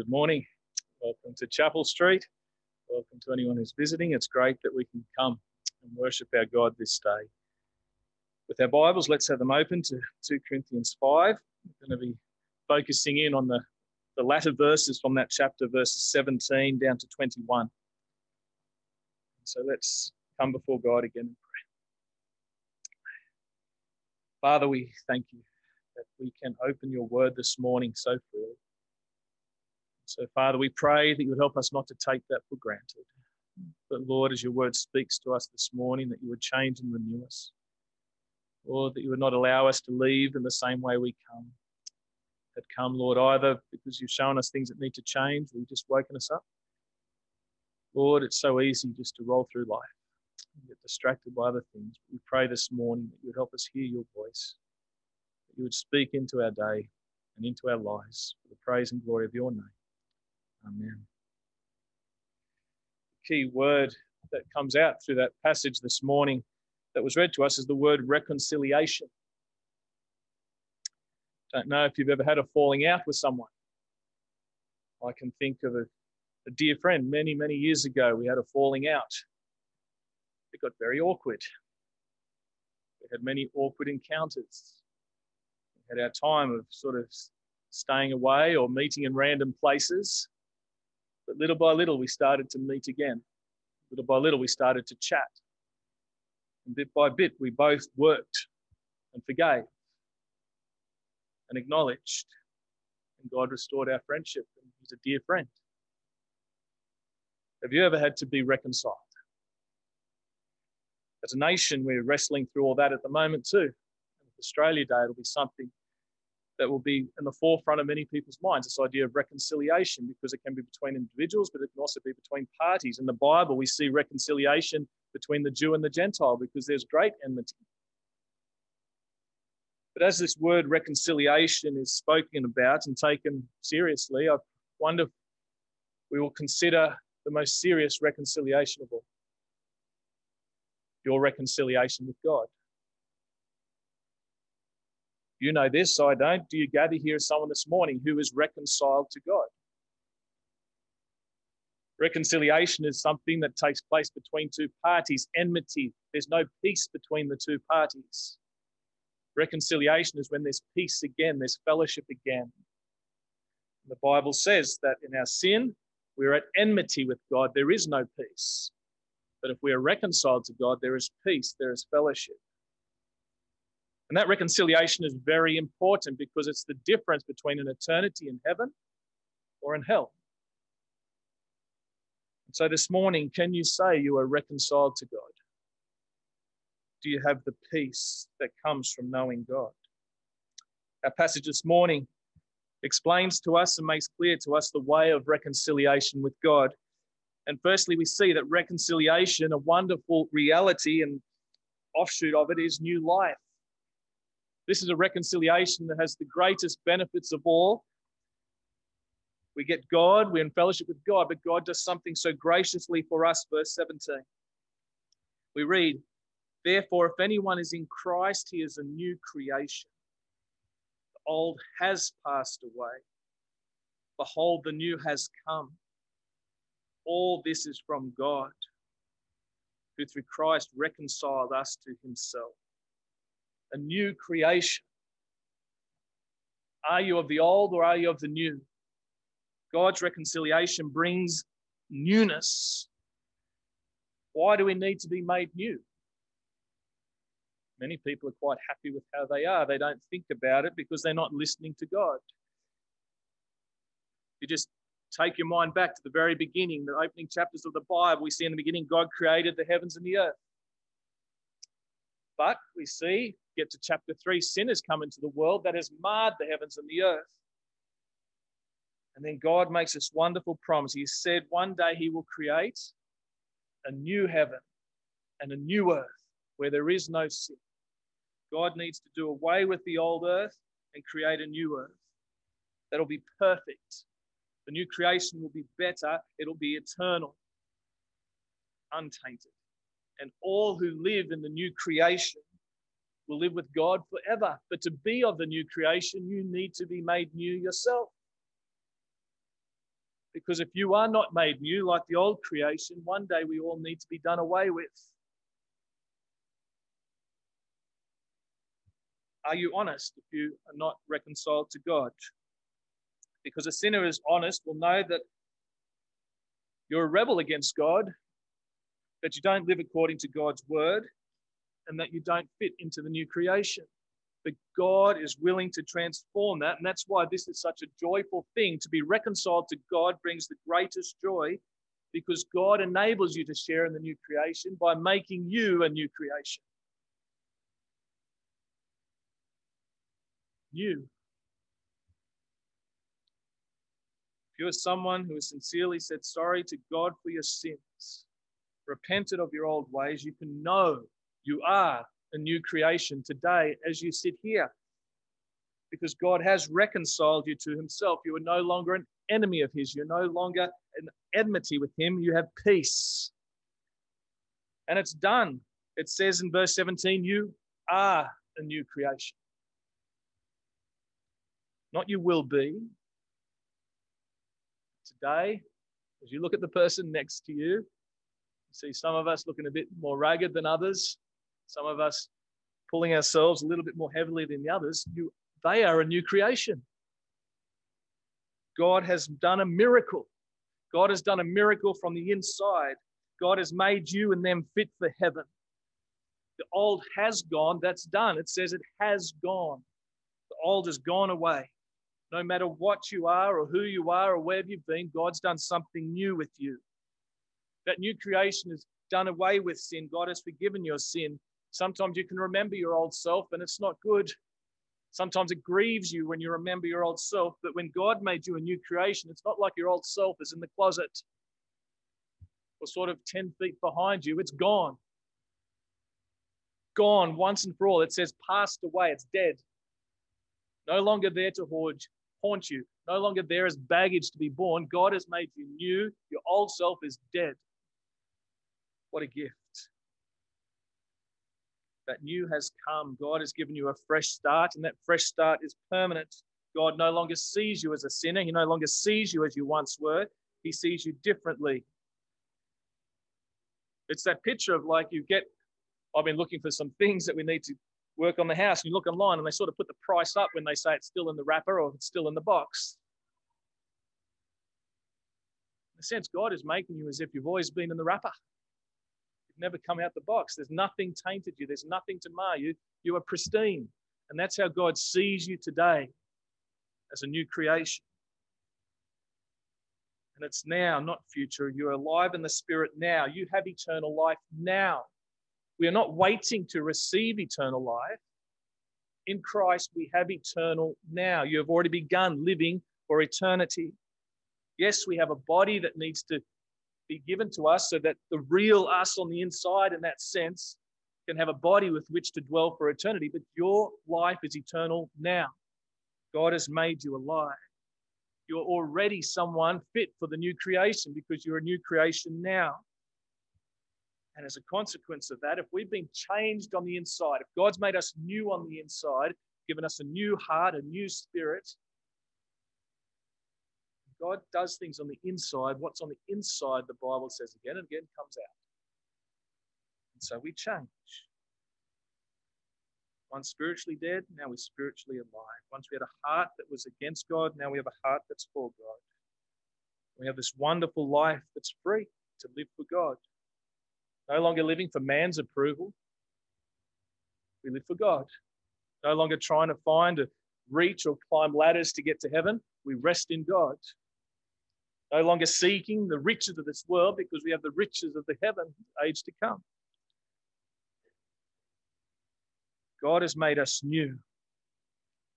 good morning. Welcome to Chapel Street. Welcome to anyone who's visiting. It's great that we can come and worship our God this day. With our Bibles, let's have them open to 2 Corinthians 5. We're going to be focusing in on the, the latter verses from that chapter, verses 17 down to 21. So let's come before God again and pray. Father, we thank you that we can open your word this morning so freely. So, Father, we pray that you would help us not to take that for granted. But, Lord, as your word speaks to us this morning, that you would change and renew us. Lord, that you would not allow us to leave in the same way we come. That come, Lord, either because you've shown us things that need to change or you've just woken us up. Lord, it's so easy just to roll through life and get distracted by other things. But we pray this morning that you would help us hear your voice, that you would speak into our day and into our lives for the praise and glory of your name. Amen. The key word that comes out through that passage this morning that was read to us is the word reconciliation. Don't know if you've ever had a falling out with someone. I can think of a, a dear friend many, many years ago. We had a falling out. It got very awkward. We had many awkward encounters. We had our time of sort of staying away or meeting in random places. But little by little, we started to meet again. Little by little, we started to chat. And bit by bit, we both worked and forgave and acknowledged. And God restored our friendship. And he's a dear friend. Have you ever had to be reconciled? As a nation, we're wrestling through all that at the moment too. And Australia Day, it'll be something that will be in the forefront of many people's minds this idea of reconciliation because it can be between individuals but it can also be between parties. In the bible we see reconciliation between the jew and the gentile because there's great enmity. But as this word reconciliation is spoken about and taken seriously i wonder if we will consider the most serious reconciliation of all your reconciliation with god you know this, I don't. Do you gather here someone this morning who is reconciled to God? Reconciliation is something that takes place between two parties. Enmity, there's no peace between the two parties. Reconciliation is when there's peace again, there's fellowship again. The Bible says that in our sin, we're at enmity with God. There is no peace. But if we are reconciled to God, there is peace, there is fellowship. And that reconciliation is very important because it's the difference between an eternity in heaven or in hell. And so this morning, can you say you are reconciled to God? Do you have the peace that comes from knowing God? Our passage this morning explains to us and makes clear to us the way of reconciliation with God. And firstly, we see that reconciliation, a wonderful reality and offshoot of it, is new life. This is a reconciliation that has the greatest benefits of all. We get God, we're in fellowship with God, but God does something so graciously for us. Verse 17. We read, Therefore, if anyone is in Christ, he is a new creation. The old has passed away. Behold, the new has come. All this is from God, who through Christ reconciled us to himself a new creation. Are you of the old or are you of the new? God's reconciliation brings newness. Why do we need to be made new? Many people are quite happy with how they are. They don't think about it because they're not listening to God. You just take your mind back to the very beginning, the opening chapters of the Bible. We see in the beginning, God created the heavens and the earth. But we see get to chapter 3, sin has come into the world that has marred the heavens and the earth. And then God makes this wonderful promise. He said one day He will create a new heaven and a new earth where there is no sin. God needs to do away with the old earth and create a new earth that'll be perfect. The new creation will be better, it'll be eternal, untainted. And all who live in the new creation will live with God forever. But to be of the new creation, you need to be made new yourself. Because if you are not made new like the old creation, one day we all need to be done away with. Are you honest if you are not reconciled to God? Because a sinner is honest will know that you're a rebel against God, that you don't live according to God's word, and that you don't fit into the new creation. But God is willing to transform that. And that's why this is such a joyful thing. To be reconciled to God brings the greatest joy because God enables you to share in the new creation by making you a new creation. You. If you are someone who has sincerely said sorry to God for your sins, repented of your old ways, you can know you are a new creation today as you sit here. Because God has reconciled you to Himself. You are no longer an enemy of His. You're no longer an enmity with Him. You have peace. And it's done. It says in verse 17, you are a new creation. Not you will be, today, as you look at the person next to you, you see some of us looking a bit more ragged than others, some of us pulling ourselves a little bit more heavily than the others. You, they are a new creation. God has done a miracle. God has done a miracle from the inside. God has made you and them fit for heaven. The old has gone, that's done. It says it has gone. The old has gone away. No matter what you are or who you are or where you've been, God's done something new with you. That new creation has done away with sin. God has forgiven your sin. Sometimes you can remember your old self and it's not good. Sometimes it grieves you when you remember your old self. But when God made you a new creation, it's not like your old self is in the closet or sort of 10 feet behind you. It's gone. Gone once and for all. It says passed away. It's dead. No longer there to hoard, haunt you, no longer there as baggage to be borne. God has made you new. Your old self is dead. What a gift. That new has come. God has given you a fresh start, and that fresh start is permanent. God no longer sees you as a sinner. He no longer sees you as you once were. He sees you differently. It's that picture of like you get, I've been looking for some things that we need to work on the house, and you look online and they sort of put the price up when they say it's still in the wrapper or it's still in the box. In a sense, God is making you as if you've always been in the wrapper. Never come out the box. There's nothing tainted you, there's nothing to mar you. You are pristine. And that's how God sees you today as a new creation. And it's now, not future. You're alive in the spirit now. You have eternal life now. We are not waiting to receive eternal life. In Christ, we have eternal now. You have already begun living for eternity. Yes, we have a body that needs to be given to us so that the real us on the inside, in that sense, can have a body with which to dwell for eternity. But your life is eternal now. God has made you alive. You're already someone fit for the new creation because you're a new creation now. And as a consequence of that, if we've been changed on the inside, if God's made us new on the inside, given us a new heart, a new spirit, God does things on the inside. What's on the inside, the Bible says again and again, comes out. And so we change. Once spiritually dead, now we're spiritually alive. Once we had a heart that was against God, now we have a heart that's for God. We have this wonderful life that's free to live for God no longer living for man's approval. We live for God. No longer trying to find a reach or climb ladders to get to heaven. We rest in God. No longer seeking the riches of this world because we have the riches of the heaven age to come. God has made us new.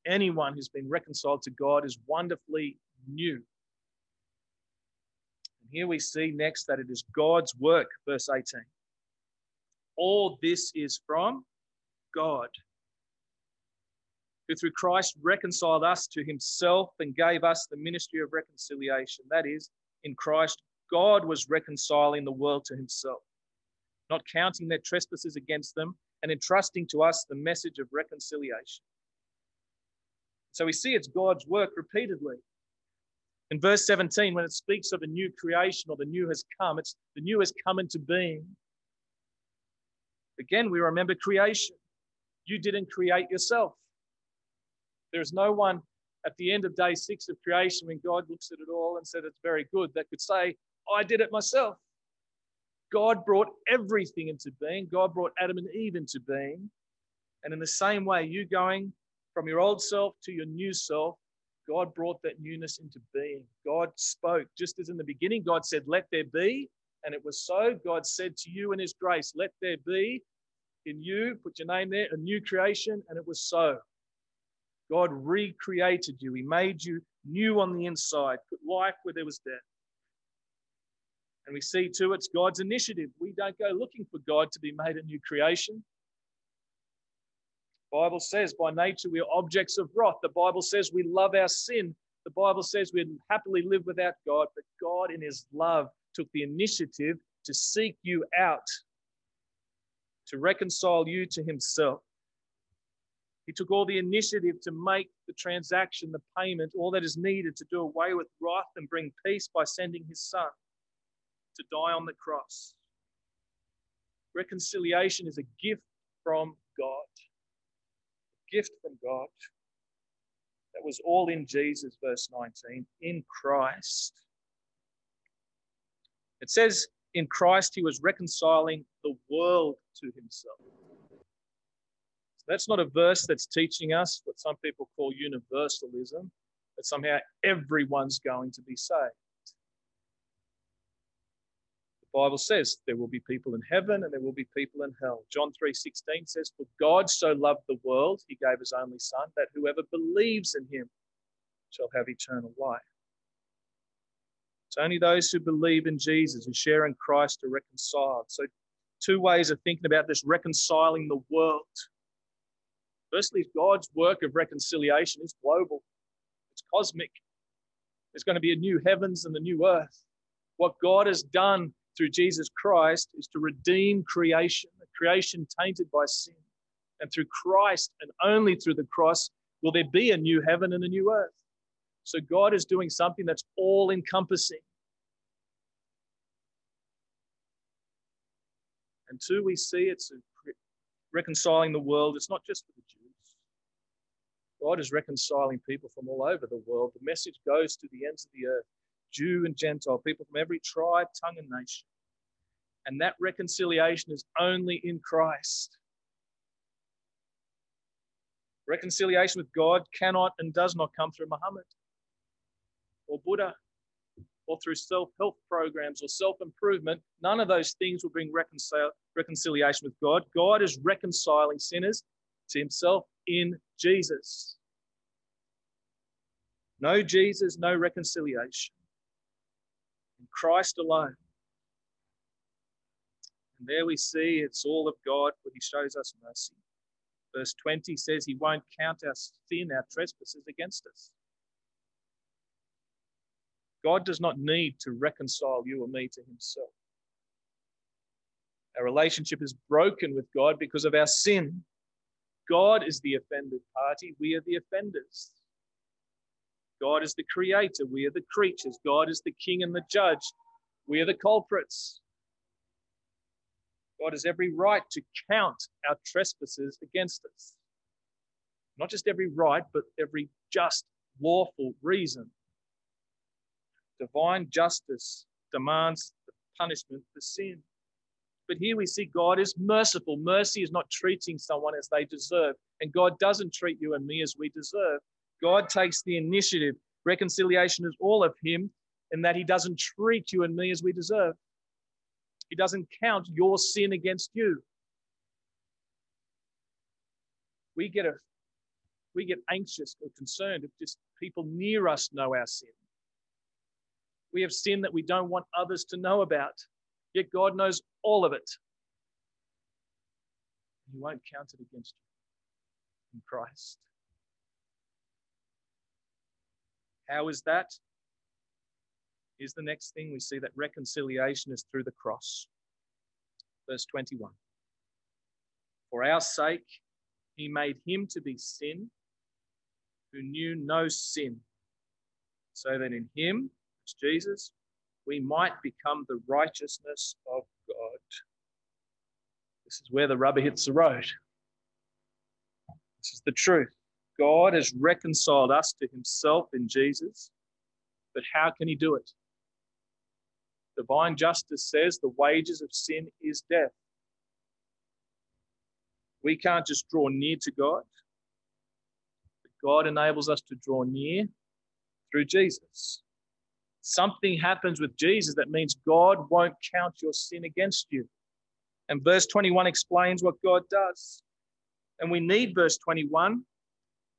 Anyone who's been reconciled to God is wonderfully new. And here we see next that it is God's work, verse 18. All this is from God, who through Christ reconciled us to himself and gave us the ministry of reconciliation. That is, in Christ, God was reconciling the world to himself, not counting their trespasses against them, and entrusting to us the message of reconciliation. So we see it's God's work repeatedly. In verse 17, when it speaks of a new creation or the new has come, it's the new has come into being. Again, we remember creation. You didn't create yourself. There is no one at the end of day six of creation, when God looks at it all and said it's very good, that could say, I did it myself. God brought everything into being. God brought Adam and Eve into being. And in the same way, you going from your old self to your new self, God brought that newness into being. God spoke, just as in the beginning, God said, Let there be. And it was so. God said to you in His grace, Let there be in you, put your name there, a new creation. And it was so. God recreated you. He made you new on the inside, put life where there was death. And we see too, it's God's initiative. We don't go looking for God to be made a new creation. The Bible says by nature we are objects of wrath. The Bible says we love our sin. The Bible says we'd happily live without God, but God in his love took the initiative to seek you out, to reconcile you to himself. He took all the initiative to make the transaction, the payment, all that is needed to do away with wrath and bring peace by sending his son to die on the cross. Reconciliation is a gift from God. A gift from God. That was all in Jesus, verse 19, in Christ. It says, in Christ, he was reconciling the world to himself. That's not a verse that's teaching us what some people call universalism, that somehow everyone's going to be saved. The Bible says there will be people in heaven and there will be people in hell. John 3:16 says, "For God so loved the world, he gave his only son, that whoever believes in him shall have eternal life." It's only those who believe in Jesus and share in Christ are reconciled. So two ways of thinking about this reconciling the world. Firstly, God's work of reconciliation is global. It's cosmic. There's going to be a new heavens and a new earth. What God has done through Jesus Christ is to redeem creation, a creation tainted by sin. And through Christ and only through the cross will there be a new heaven and a new earth. So God is doing something that's all encompassing. And two, we see it's reconciling the world. It's not just for the Jews. God is reconciling people from all over the world. The message goes to the ends of the earth. Jew and Gentile, people from every tribe, tongue, and nation. And that reconciliation is only in Christ. Reconciliation with God cannot and does not come through Muhammad or Buddha or through self help programs or self improvement. None of those things will bring reconcil- reconciliation with God. God is reconciling sinners to himself in Jesus. No Jesus, no reconciliation. In Christ alone. And there we see it's all of God, for he shows us mercy. Verse 20 says he won't count our sin, our trespasses against us. God does not need to reconcile you or me to himself. Our relationship is broken with God because of our sin. God is the offended party, we are the offenders. God is the creator, we are the creatures. God is the king and the judge, we are the culprits. God has every right to count our trespasses against us. Not just every right, but every just, lawful reason. Divine justice demands the punishment for sin. But here we see God is merciful. Mercy is not treating someone as they deserve. And God doesn't treat you and me as we deserve. God takes the initiative. Reconciliation is all of Him, in that He doesn't treat you and me as we deserve. He doesn't count your sin against you. We get a we get anxious or concerned if just people near us know our sin. We have sin that we don't want others to know about, yet God knows all of it. He won't count it against you in Christ. How is that? Here's the next thing we see that reconciliation is through the cross. Verse 21. For our sake, he made him to be sin who knew no sin, so that in him, Jesus, we might become the righteousness of God. This is where the rubber hits the road. This is the truth. God has reconciled us to himself in Jesus, but how can he do it? Divine justice says the wages of sin is death. We can't just draw near to God. God enables us to draw near through Jesus. Something happens with Jesus that means God won't count your sin against you. And verse 21 explains what God does. And we need verse 21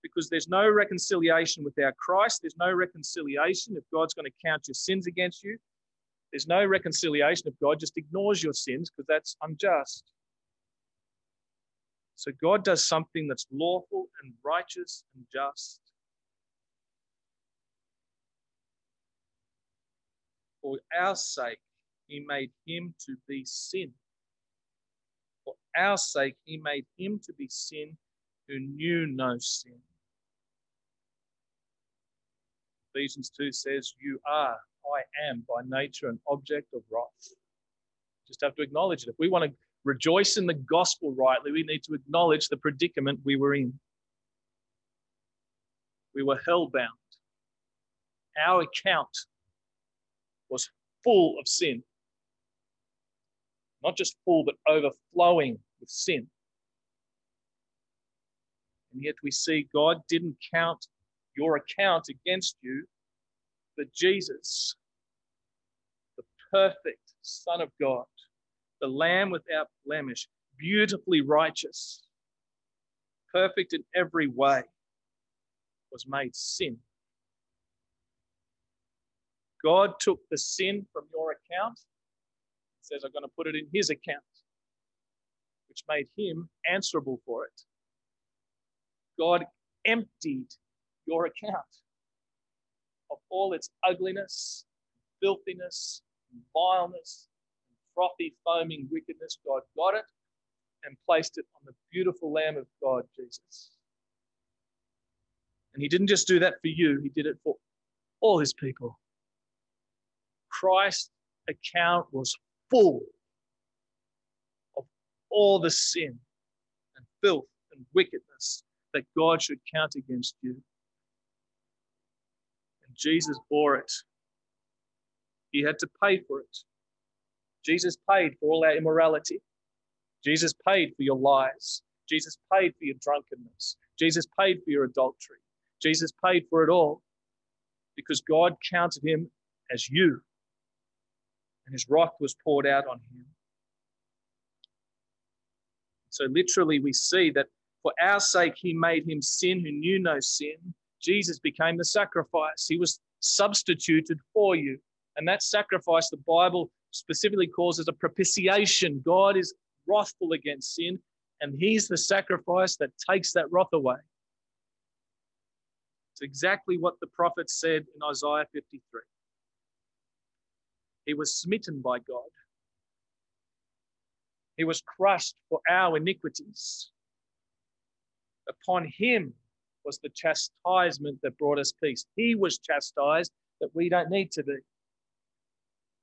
because there's no reconciliation without Christ. There's no reconciliation if God's going to count your sins against you. There's no reconciliation if God just ignores your sins because that's unjust. So God does something that's lawful and righteous and just. For our sake, he made him to be sin. For our sake, he made him to be sin who knew no sin. Ephesians 2 says, You are, I am by nature an object of wrath. Just have to acknowledge it. If we want to rejoice in the gospel rightly, we need to acknowledge the predicament we were in. We were hell-bound. Our account was full of sin. Not just full, but overflowing with sin. And yet we see God didn't count your account against you, but Jesus, the perfect Son of God, the Lamb without blemish, beautifully righteous, perfect in every way, was made sin. God took the sin from your account, He says, I'm going to put it in his account, which made him answerable for it. God emptied your account of all its ugliness, filthiness, vileness, frothy, foaming wickedness, God got it and placed it on the beautiful Lamb of God, Jesus. And He didn't just do that for you, He did it for all His people. Christ's account was full of all the sin and filth and wickedness that God should count against you. And Jesus bore it. He had to pay for it. Jesus paid for all our immorality. Jesus paid for your lies. Jesus paid for your drunkenness. Jesus paid for your adultery. Jesus paid for it all because God counted him as you, and his wrath was poured out on him. So, literally, we see that for our sake, he made him sin who knew no sin. Jesus became the sacrifice. He was substituted for you. And that sacrifice, the Bible specifically calls as a propitiation. God is wrathful against sin, and He's the sacrifice that takes that wrath away. It's exactly what the prophet said in Isaiah 53. He was smitten by God. He was crushed for our iniquities. Upon him was the chastisement that brought us peace. He was chastised that we don't need to be.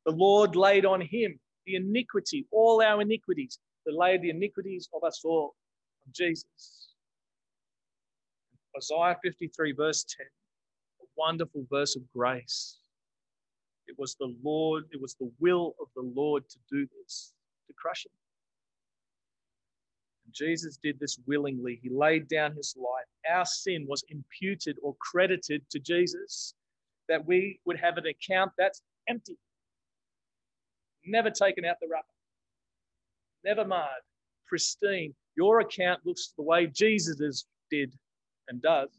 The Lord laid on him the iniquity, all our iniquities, to lay the iniquities of us all on Jesus. Isaiah 53, verse 10, a wonderful verse of grace. It was the Lord, it was the will of the Lord to do this, to crush him. And Jesus did this willingly. He laid down his life. Our sin was imputed or credited to Jesus, that we would have an account that's empty never taken out the wrapper, never marred, pristine. Your account looks the way Jesus did and does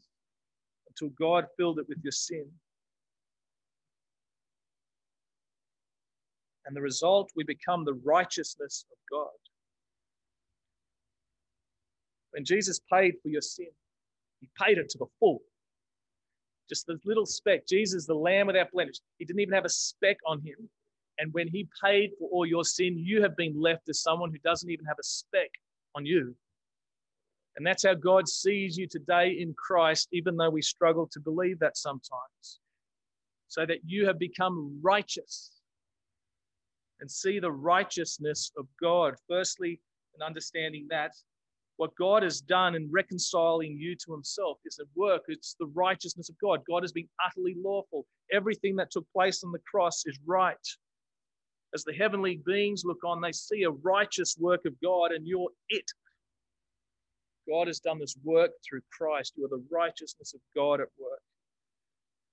until God filled it with your sin. And the result, we become the righteousness of God. When Jesus paid for your sin, he paid it to the full. Just the little speck. Jesus, the lamb without blemish. He didn't even have a speck on him. And when he paid for all your sin, you have been left as someone who doesn't even have a speck on you. And that's how God sees you today in Christ, even though we struggle to believe that sometimes. so that you have become righteous and see the righteousness of God. Firstly, in understanding that, what God has done in reconciling you to himself is a work. It's the righteousness of God. God has been utterly lawful. Everything that took place on the cross is right. As the heavenly beings look on, they see a righteous work of God, and you're it. God has done this work through Christ. You are the righteousness of God at work.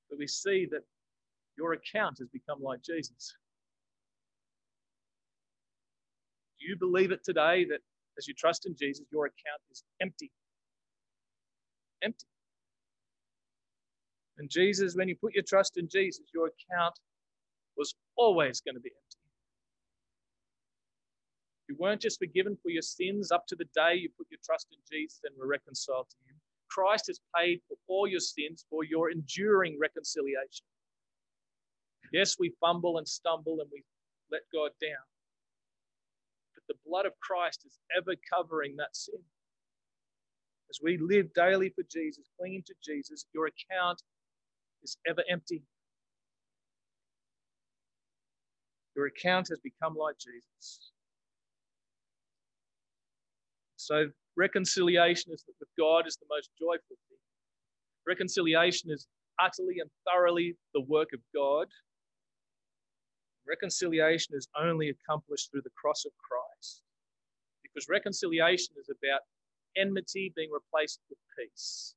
But we see that your account has become like Jesus. Do you believe it today that as you trust in Jesus, your account is empty? Empty. And Jesus, when you put your trust in Jesus, your account was always going to be empty. You weren't just forgiven for your sins up to the day you put your trust in Jesus and were reconciled to Him. Christ has paid for all your sins for your enduring reconciliation. Yes, we fumble and stumble and we let God down. The blood of Christ is ever covering that sin. As we live daily for Jesus, clinging to Jesus, your account is ever empty. Your account has become like Jesus. So reconciliation is with God is the most joyful thing. Reconciliation is utterly and thoroughly the work of God. Reconciliation is only accomplished through the cross of Christ. Because reconciliation is about enmity being replaced with peace.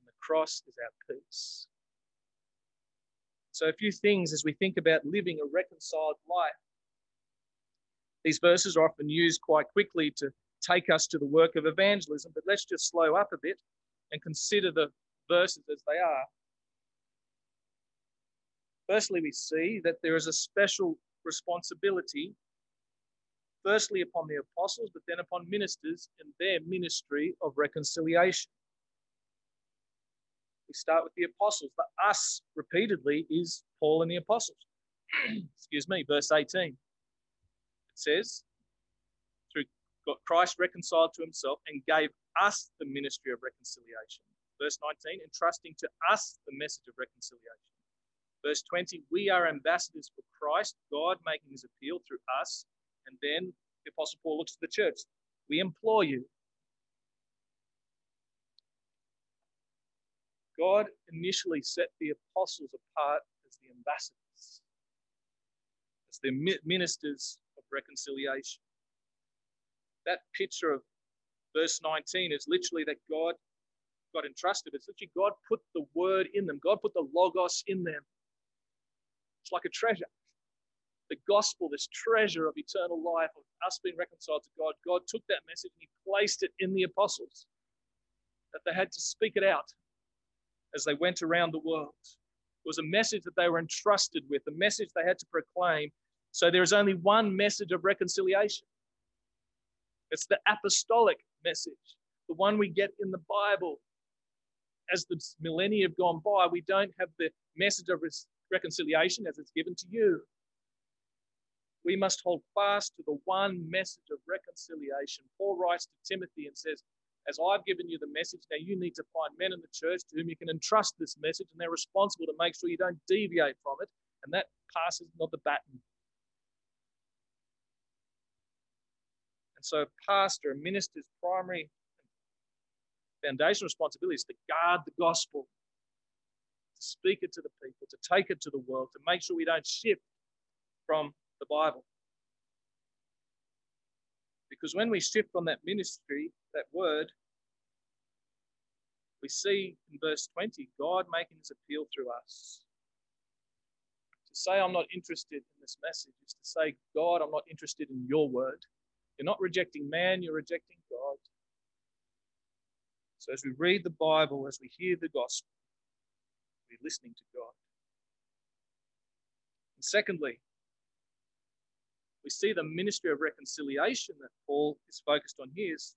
And the cross is our peace. So, a few things as we think about living a reconciled life. These verses are often used quite quickly to take us to the work of evangelism, but let's just slow up a bit and consider the verses as they are. Firstly, we see that there is a special responsibility, firstly upon the apostles, but then upon ministers in their ministry of reconciliation. We start with the apostles. The us repeatedly is Paul and the apostles. Excuse me, verse 18. It says, got Christ reconciled to himself and gave us the ministry of reconciliation. Verse 19, entrusting to us the message of reconciliation. Verse 20, we are ambassadors for Christ, God making his appeal through us. And then the Apostle Paul looks to the church. We implore you. God initially set the apostles apart as the ambassadors, as the ministers of reconciliation that picture of verse 19 is literally that God got entrusted. It's literally God put the word in them. God put the logos in them. It's like a treasure. The gospel, this treasure of eternal life, of us being reconciled to God, God took that message and He placed it in the apostles. That they had to speak it out as they went around the world. It was a message that they were entrusted with, a message they had to proclaim. So there is only one message of reconciliation. It's the apostolic message, the one we get in the Bible. As the millennia have gone by, we don't have the message of reconciliation as it's given to you. We must hold fast to the one message of reconciliation. Paul writes to Timothy and says, As I've given you the message, now you need to find men in the church to whom you can entrust this message, and they're responsible to make sure you don't deviate from it. And that passes not the baton. And so, pastor, a minister's primary foundation responsibility is to guard the gospel, to speak it to the people, to take it to the world, to make sure we don't shift from the Bible. Because when we shift from that ministry, that word, we see in verse 20 God making his appeal through us. To say, I'm not interested in this message, is to say, God, I'm not interested in your word. You're not rejecting man, you're rejecting God. So as we read the Bible, as we hear the gospel, we're listening to God. And secondly, we see the ministry of reconciliation that Paul is focused on here. Is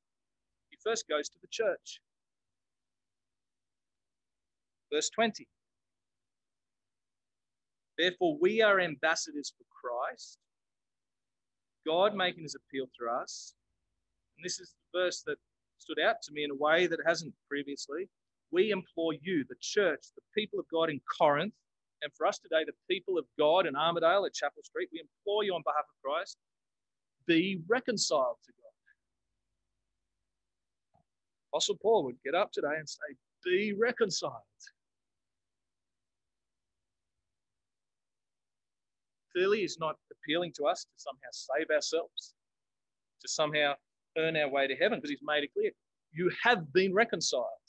he first goes to the church. Verse 20. Therefore, we are ambassadors for Christ, God making his appeal through us. And this is the verse that stood out to me in a way that hasn't previously. We implore you, the church, the people of God in Corinth, And for us today, the people of God in Armadale at Chapel Street, we implore you on behalf of Christ, be reconciled to God. Apostle Paul would get up today and say, Be reconciled. Clearly, he's not appealing to us to somehow save ourselves, to somehow earn our way to heaven, because he's made it clear you have been reconciled.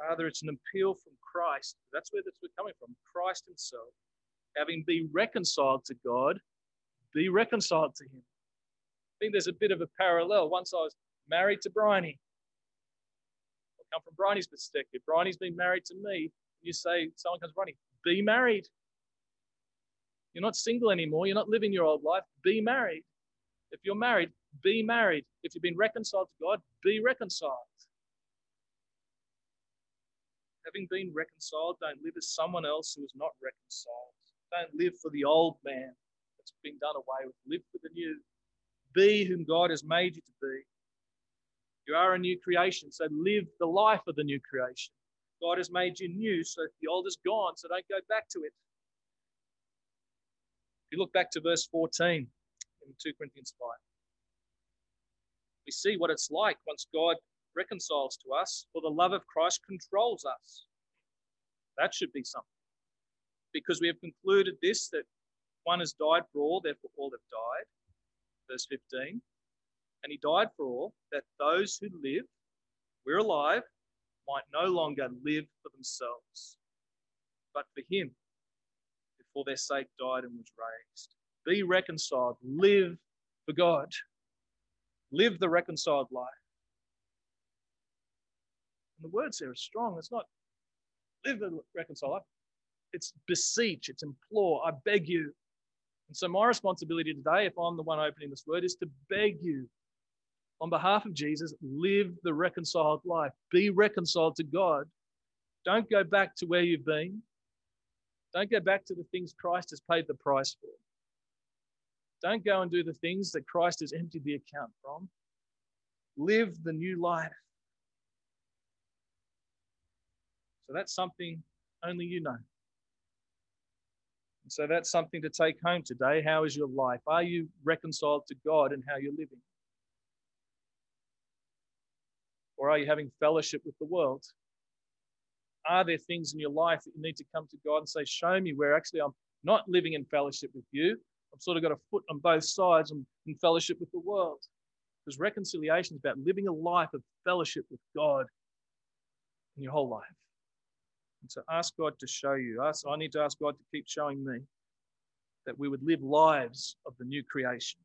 Rather, it's an appeal from Christ. That's where that's coming from. Christ Himself, having been reconciled to God, be reconciled to Him. I think there's a bit of a parallel. Once I was married to Bryony. I come from Bryony's perspective. Bryony's been married to me. You say, someone comes, Bryony, be married. You're not single anymore. You're not living your old life. Be married. If you're married, be married. If you've been reconciled to God, be reconciled. Having been reconciled, don't live as someone else who is not reconciled. Don't live for the old man that's been done away with. Live for the new. Be whom God has made you to be. You are a new creation, so live the life of the new creation. God has made you new, so the old is gone, so don't go back to it. If you look back to verse 14 in 2 Corinthians 5, we see what it's like once God reconciles to us, for the love of Christ controls us. That should be something. Because we have concluded this that one has died for all, therefore all have died verse 15. And he died for all, that those who live, we're alive, might no longer live for themselves, but for him, for their sake died and was raised. Be reconciled, live for God, live the reconciled life. The words there are strong. It's not live the reconciled life, it's beseech, it's implore, I beg you, and so, my responsibility today, if I'm the one opening this word, is to beg you on behalf of Jesus, live the reconciled life. Be reconciled to God. Don't go back to where you've been. Don't go back to the things Christ has paid the price for. Don't go and do the things that Christ has emptied the account from. Live the new life. So that's something only you know. And so that's something to take home today. How is your life? Are you reconciled to God and how you're living? Or are you having fellowship with the world? Are there things in your life that you need to come to God and say, Show me where actually I'm not living in fellowship with you? I've sort of got a foot on both sides and in fellowship with the world. Because reconciliation is about living a life of fellowship with God in your whole life. And so ask God to show you. Ask, I need to ask God to keep showing me that we would live lives of the new creation.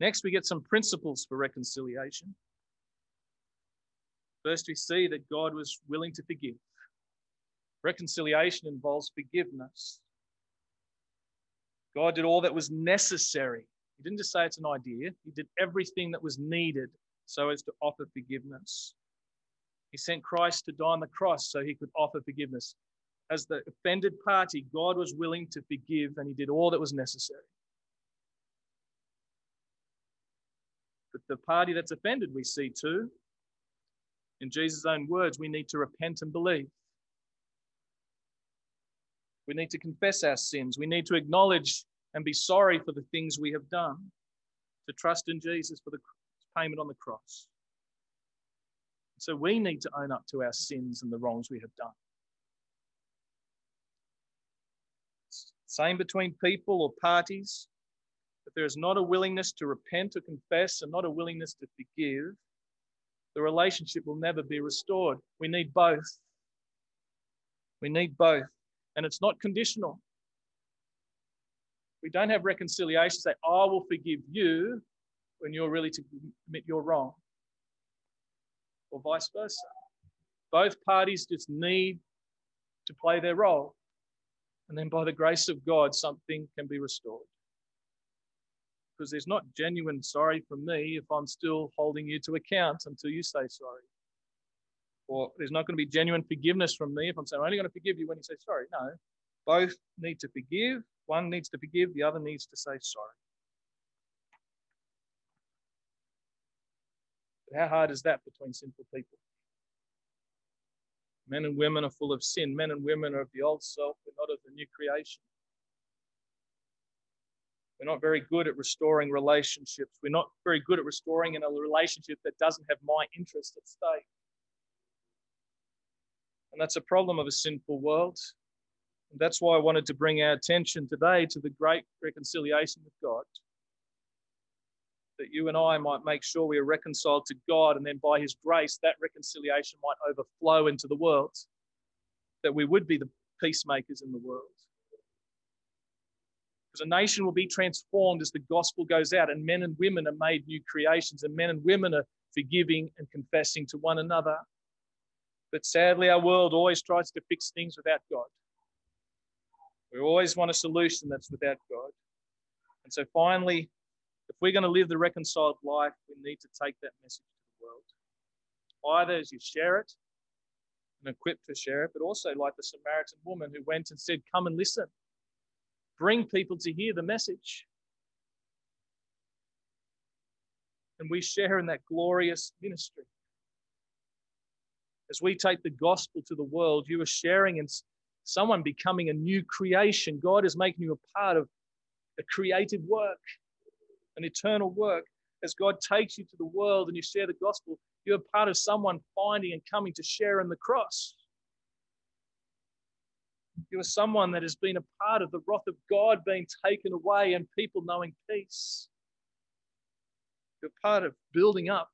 Next, we get some principles for reconciliation. First, we see that God was willing to forgive. Reconciliation involves forgiveness. God did all that was necessary. He didn't just say it's an idea, He did everything that was needed so as to offer forgiveness. He sent Christ to die on the cross so he could offer forgiveness. As the offended party, God was willing to forgive and he did all that was necessary. But the party that's offended, we see too, in Jesus' own words, we need to repent and believe. We need to confess our sins. We need to acknowledge and be sorry for the things we have done, to trust in Jesus for the payment on the cross. So we need to own up to our sins and the wrongs we have done. Same between people or parties. If there is not a willingness to repent or confess and not a willingness to forgive, the relationship will never be restored. We need both. We need both. And it's not conditional. We don't have reconciliation, say, I will forgive you when you're really to admit you're wrong or vice versa. Both parties just need to play their role. And then, by the grace of God, something can be restored. Because there's not genuine sorry from me if I'm still holding you to account until you say sorry. Or there's not going to be genuine forgiveness from me if I'm saying, I'm only going to forgive you when you say sorry. No, both need to forgive. One needs to forgive, the other needs to say sorry. How hard is that between sinful people? Men and women are full of sin. Men and women are of the old self, but not of the new creation. We're not very good at restoring relationships. We're not very good at restoring in a relationship that doesn't have my interest at stake. And that's a problem of a sinful world. And that's why I wanted to bring our attention today to the great reconciliation with God. That you and I might make sure we are reconciled to God, and then by His grace, that reconciliation might overflow into the world. That we would be the peacemakers in the world. Because a nation will be transformed as the gospel goes out, and men and women are made new creations, and men and women are forgiving and confessing to one another. But sadly, our world always tries to fix things without God. We always want a solution that's without God. And so finally, if we're going to live the reconciled life, we need to take that message to the world. Either as you share it and equipped to share it, but also like the Samaritan woman who went and said, Come and listen. Bring people to hear the message. And we share in that glorious ministry. As we take the gospel to the world, you are sharing in someone becoming a new creation. God is making you a part of a creative work, an eternal work. As God takes you to the world and you share the gospel, you're part of someone finding and coming to share in the cross. You are someone that has been a part of the wrath of God being taken away and people knowing peace. You're part of building up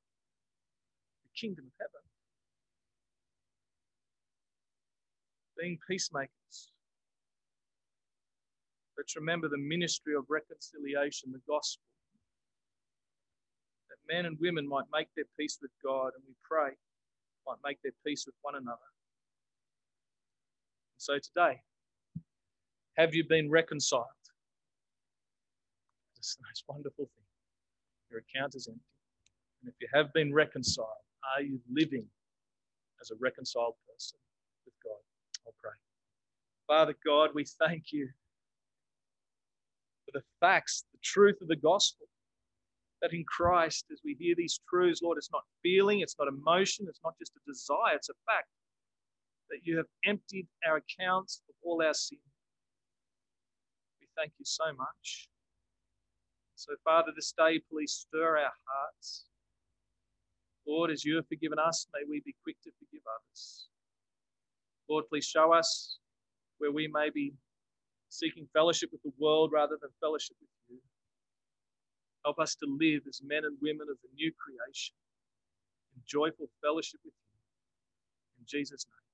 the kingdom of heaven. being peacemakers. Let's remember the ministry of reconciliation, the gospel. Men and women might make their peace with God, and we pray might make their peace with one another. And so today, have you been reconciled? It's the most wonderful thing. Your account is empty. And if you have been reconciled, are you living as a reconciled person with God? I'll pray. Father God, we thank you for the facts, the truth of the gospel. That in Christ, as we hear these truths, Lord, it's not feeling, it's not emotion, it's not just a desire, it's a fact that you have emptied our accounts of all our sin. We thank you so much. So, Father, this day, please stir our hearts. Lord, as you have forgiven us, may we be quick to forgive others. Lord, please show us where we may be seeking fellowship with the world rather than fellowship with you. Help us to live as men and women of the new creation in joyful fellowship with you. In Jesus' name.